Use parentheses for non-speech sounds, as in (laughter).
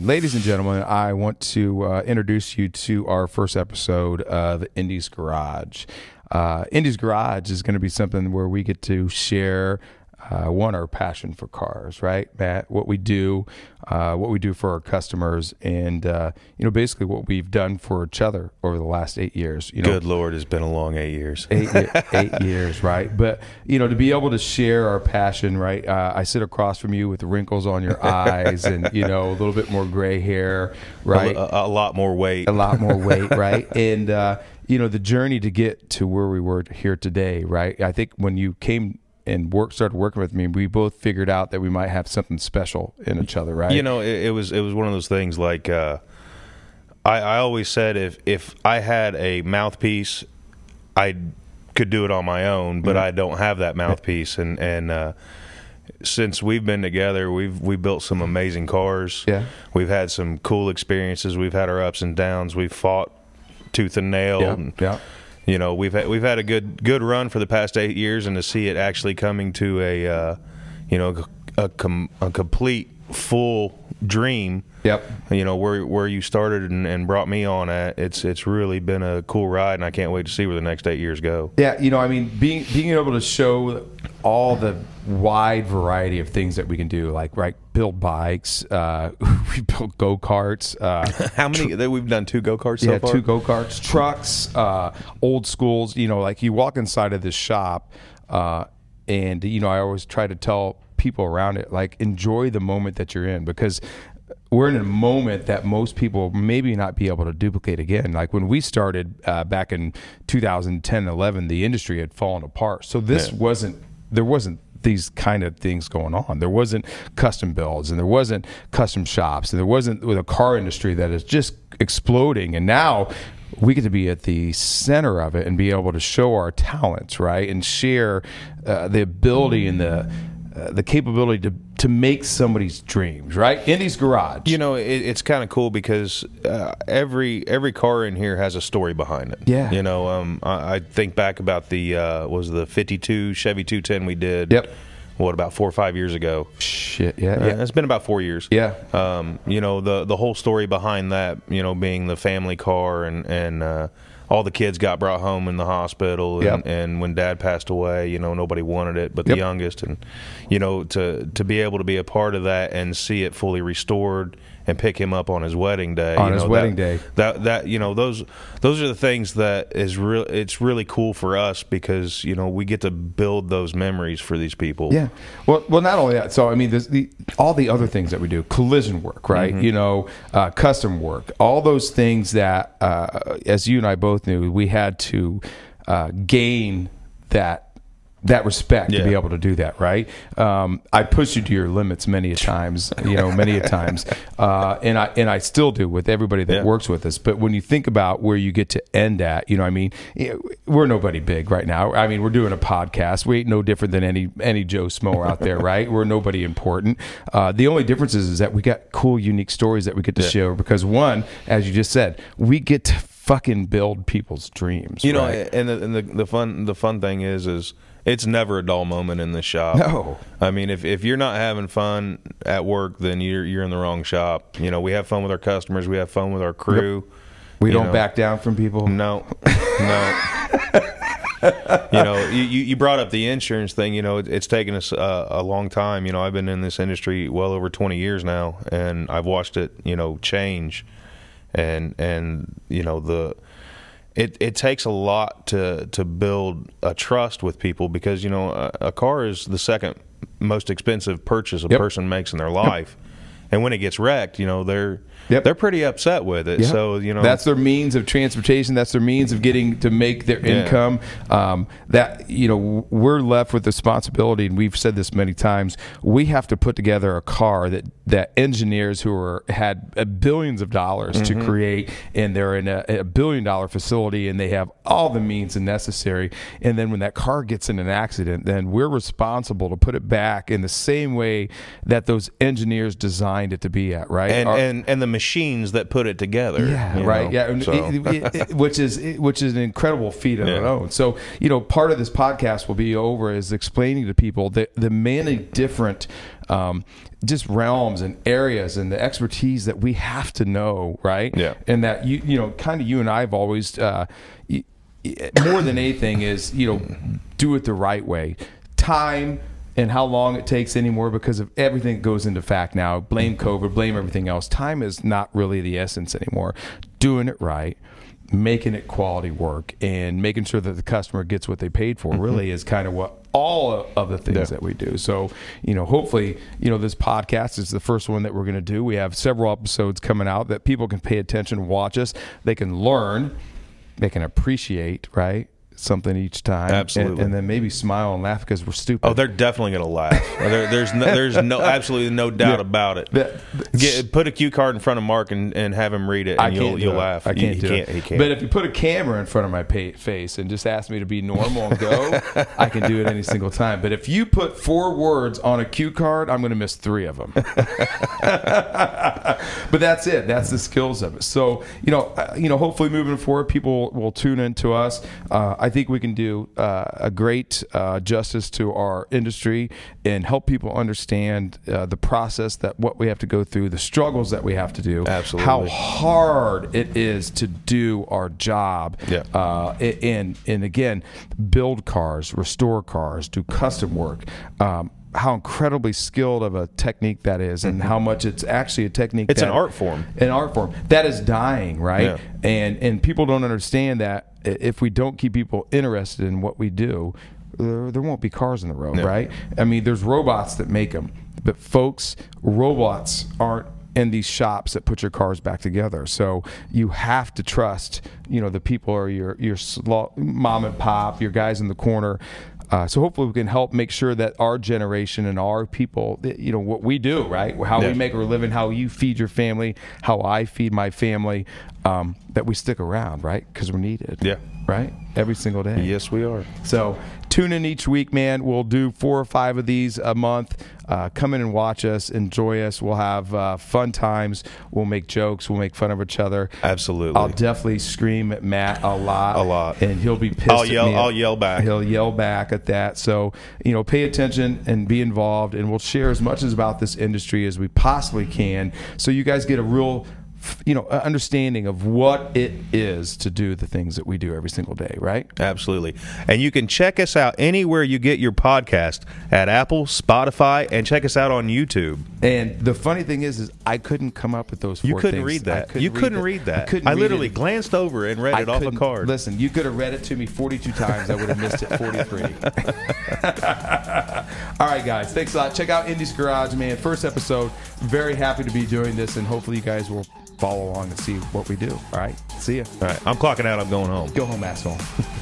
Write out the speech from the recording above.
Ladies and gentlemen, I want to uh, introduce you to our first episode of Indy's Garage. Uh, Indy's Garage is going to be something where we get to share uh, one our passion for cars, right, Matt? What we do, uh, what we do for our customers, and uh, you know, basically what we've done for each other over the last eight years. You know, Good Lord, it's been a long eight years. eight, eight (laughs) years, right? But you know, to be able to share our passion, right? Uh, I sit across from you with wrinkles on your eyes, and you know, a little bit more gray hair, right? A, a lot more weight. a lot more weight, (laughs) right? And uh, you know, the journey to get to where we were here today, right? I think when you came and work started working with me, we both figured out that we might have something special in each other, right? You know, it, it was it was one of those things. Like uh, I, I always said, if if I had a mouthpiece, I could do it on my own, but I don't have that mouthpiece. And and uh, since we've been together, we've we built some amazing cars. Yeah. we've had some cool experiences. We've had our ups and downs. We've fought tooth and nail. yeah, and, yeah. You know we've had we've had a good good run for the past eight years, and to see it actually coming to a uh, you know a, com- a complete full dream. Yep. You know where where you started and, and brought me on at. It's it's really been a cool ride, and I can't wait to see where the next eight years go. Yeah, you know, I mean, being being able to show all the wide variety of things that we can do, like right, build bikes, uh, (laughs) we built go karts, uh, (laughs) How many? that we've done two go karts so yeah, far. two go karts, trucks, uh, old schools. You know, like you walk inside of this shop, uh, and you know, I always try to tell people around it, like, enjoy the moment that you're in because we're in a moment that most people maybe not be able to duplicate again. Like when we started uh, back in 2010, 11, the industry had fallen apart. So this Yeah. wasn't there wasn't these kind of things going on. There wasn't custom builds and there wasn't custom shops and there wasn't with a car industry that is just exploding. And now we get to be at the center of it and be able to show our talents, right, and share uh, the ability and the uh, the capability to to make somebody's dreams, right? Indy's garage. You know, it, it's kind of cool because uh, every every car in here has a story behind it. Yeah. You know, um, I, I think back about the uh, was the '52 Chevy 210 we did. Yep. What about four or five years ago? Shit. Yeah. Uh, Yeah. It's been about four years. Yeah. Um, you know the the whole story behind that. You know, being the family car and and uh, all the kids got brought home in the hospital, and, Yep. and when Dad passed away, you know nobody wanted it but the Yep. youngest, and you know to to be able to be a part of that and see it fully restored and pick him up on his wedding day. On you his know, wedding that- day. That that you know those those are the things that is real. It's really cool for us because you know we get to build those memories for these people. Yeah. Well, well, not only that. So I mean, the all the other things that we do, collision work, right? You know, uh, custom work, all those things that, uh, as you and I both knew, we had to uh, gain that that respect to be able to do that, right? Um, I pushed you to your limits many a times, you know, many a times, (laughs) uh, and I and I still do with everybody that Yeah. works with us. But when you think about where you get to end at, you know, I mean, we're nobody big right now. I mean, we're doing a podcast. We ain't no different than any any Joe Smo out there, right? (laughs) We're nobody important. Uh, the only difference is, is that we got cool, unique stories that we get to Yeah. share because one, as you just said, we get to fucking build people's dreams. You know, and the, and the the fun the fun thing is is it's never a dull moment in the shop. No. I mean if if you're not having fun at work, then you're you're in the wrong shop. You know, we have fun with our customers, we have fun with our crew. we you don't know. back down from people. No, no. (laughs) you know, you, you brought up the insurance thing. You know, it, it's taken us uh, a long time. You know, I've been in this industry well over twenty years now, and I've watched it. You know, change, and and you know the. It, it takes a lot to to build a trust with people because you know a, a car is the second most expensive purchase a Yep. person makes in their life, and when it gets wrecked, you know they're Yep. they're pretty upset with it. Yeah. So you know that's their means of transportation. That's their means of getting to make their Yeah. income. Um, that you know, we're left with the responsibility, and we've said this many times. We have to put together a car that that engineers who are had uh, billions of dollars Mm-hmm. to create, and they're in a, a billion dollar facility, and they have all the means necessary. And then when that car gets in an accident, then we're responsible to put it back in the same way that those engineers designed designed it to be at, right? and and and the machines that put it together. yeah, right. know? Yeah, So- it- it- (laughs) which is which is an incredible feat of Yeah. its own. So you know, part of this podcast will be over is explaining to people the the many different. Um, just realms and areas and the expertise that we have to know, right? Yeah. And that you you know, kind of you and I have always uh, more than anything is you know, do it the right way. Time and how long it takes anymore because of everything that goes into fact now. Blame COVID, blame everything else. Time is not really the essence anymore. Doing it right, making it quality work, and making sure that the customer gets what they paid for mm-hmm. really is kind of what all of the things Yeah. that we do. So, you know, hopefully, you know, this podcast is the first one that we're going to do. We have several episodes coming out that people can pay attention, watch us, they can learn, they can appreciate, right? Something each time, Absolutely. and, then maybe smile and laugh because we're stupid. Oh, they're definitely going to laugh. (laughs) There, there's no, there's no absolutely no doubt about it. That- Get, put a cue card in front of Mark and, and have him read it, and you'll you'll it. laugh. I can't he do can't, it. He can't. But if you put a camera in front of my pa- face and just ask me to be normal and go, (laughs) I can do it any single time. But if you put four words on a cue card, I'm going to miss three of them. (laughs) but that's it. That's the skills of it. So you know, uh, you know, hopefully moving forward, people will tune into us. Uh, I think we can do uh, a great uh, justice to our industry and help people understand uh, the process that what we have to go through, the struggles that we have to do, Absolutely. how hard it is to do our job. Yeah. Uh, and and again, build cars, restore cars, do custom work. Um, how incredibly skilled of a technique that is, and how much it's actually a technique. It's an art form. An art form that is dying, right? Yeah. And and people don't understand that if we don't keep people interested in what we do, there, there won't be cars in the road, Yeah. right? I mean, there's robots that make them, but folks, robots aren't in these shops that put your cars back together. So you have to trust, you know, the people or your your mom and pop, your guys in the corner. Uh, so hopefully we can help make sure that our generation and our people, that, you know, what we do, right? How Yeah. we make our living, how you feed your family, how I feed my family, um, that we stick around, right? Because we're needed. Yeah. Right. Every single day. yes, we are. So tune in each week, man. We'll do four or five of these a month. Uh, come in and watch us, enjoy us. We'll have uh, fun times. We'll make jokes. We'll make fun of each other. Absolutely. I'll definitely scream at Matt a lot. A lot. and he'll be pissed. I'll at yell-. I'll yell back. He'll yell back at that. So you know, pay attention and be involved, and we'll share as much as about this industry as we possibly can, so you guys get a real you know uh, understanding of what it is to do the things that we do every single day right Absolutely. And you can check us out anywhere you get your podcast at Apple, Spotify, and check us out on YouTube. And the funny thing is, is I couldn't come up with those. Four You couldn't things. read that. you couldn't read that. I couldn't. I read literally it. glanced over and read I it off a card. Listen, you could have read it to me 42 times. I would have missed it 43. (laughs) (laughs) All right, guys. Thanks a lot. Check out Indy's Garage, man. First episode. Very happy to be doing this, and hopefully you guys will follow along and see what we do. All right. See ya. All right, I'm clocking out. I'm going home. Go home, asshole. (laughs)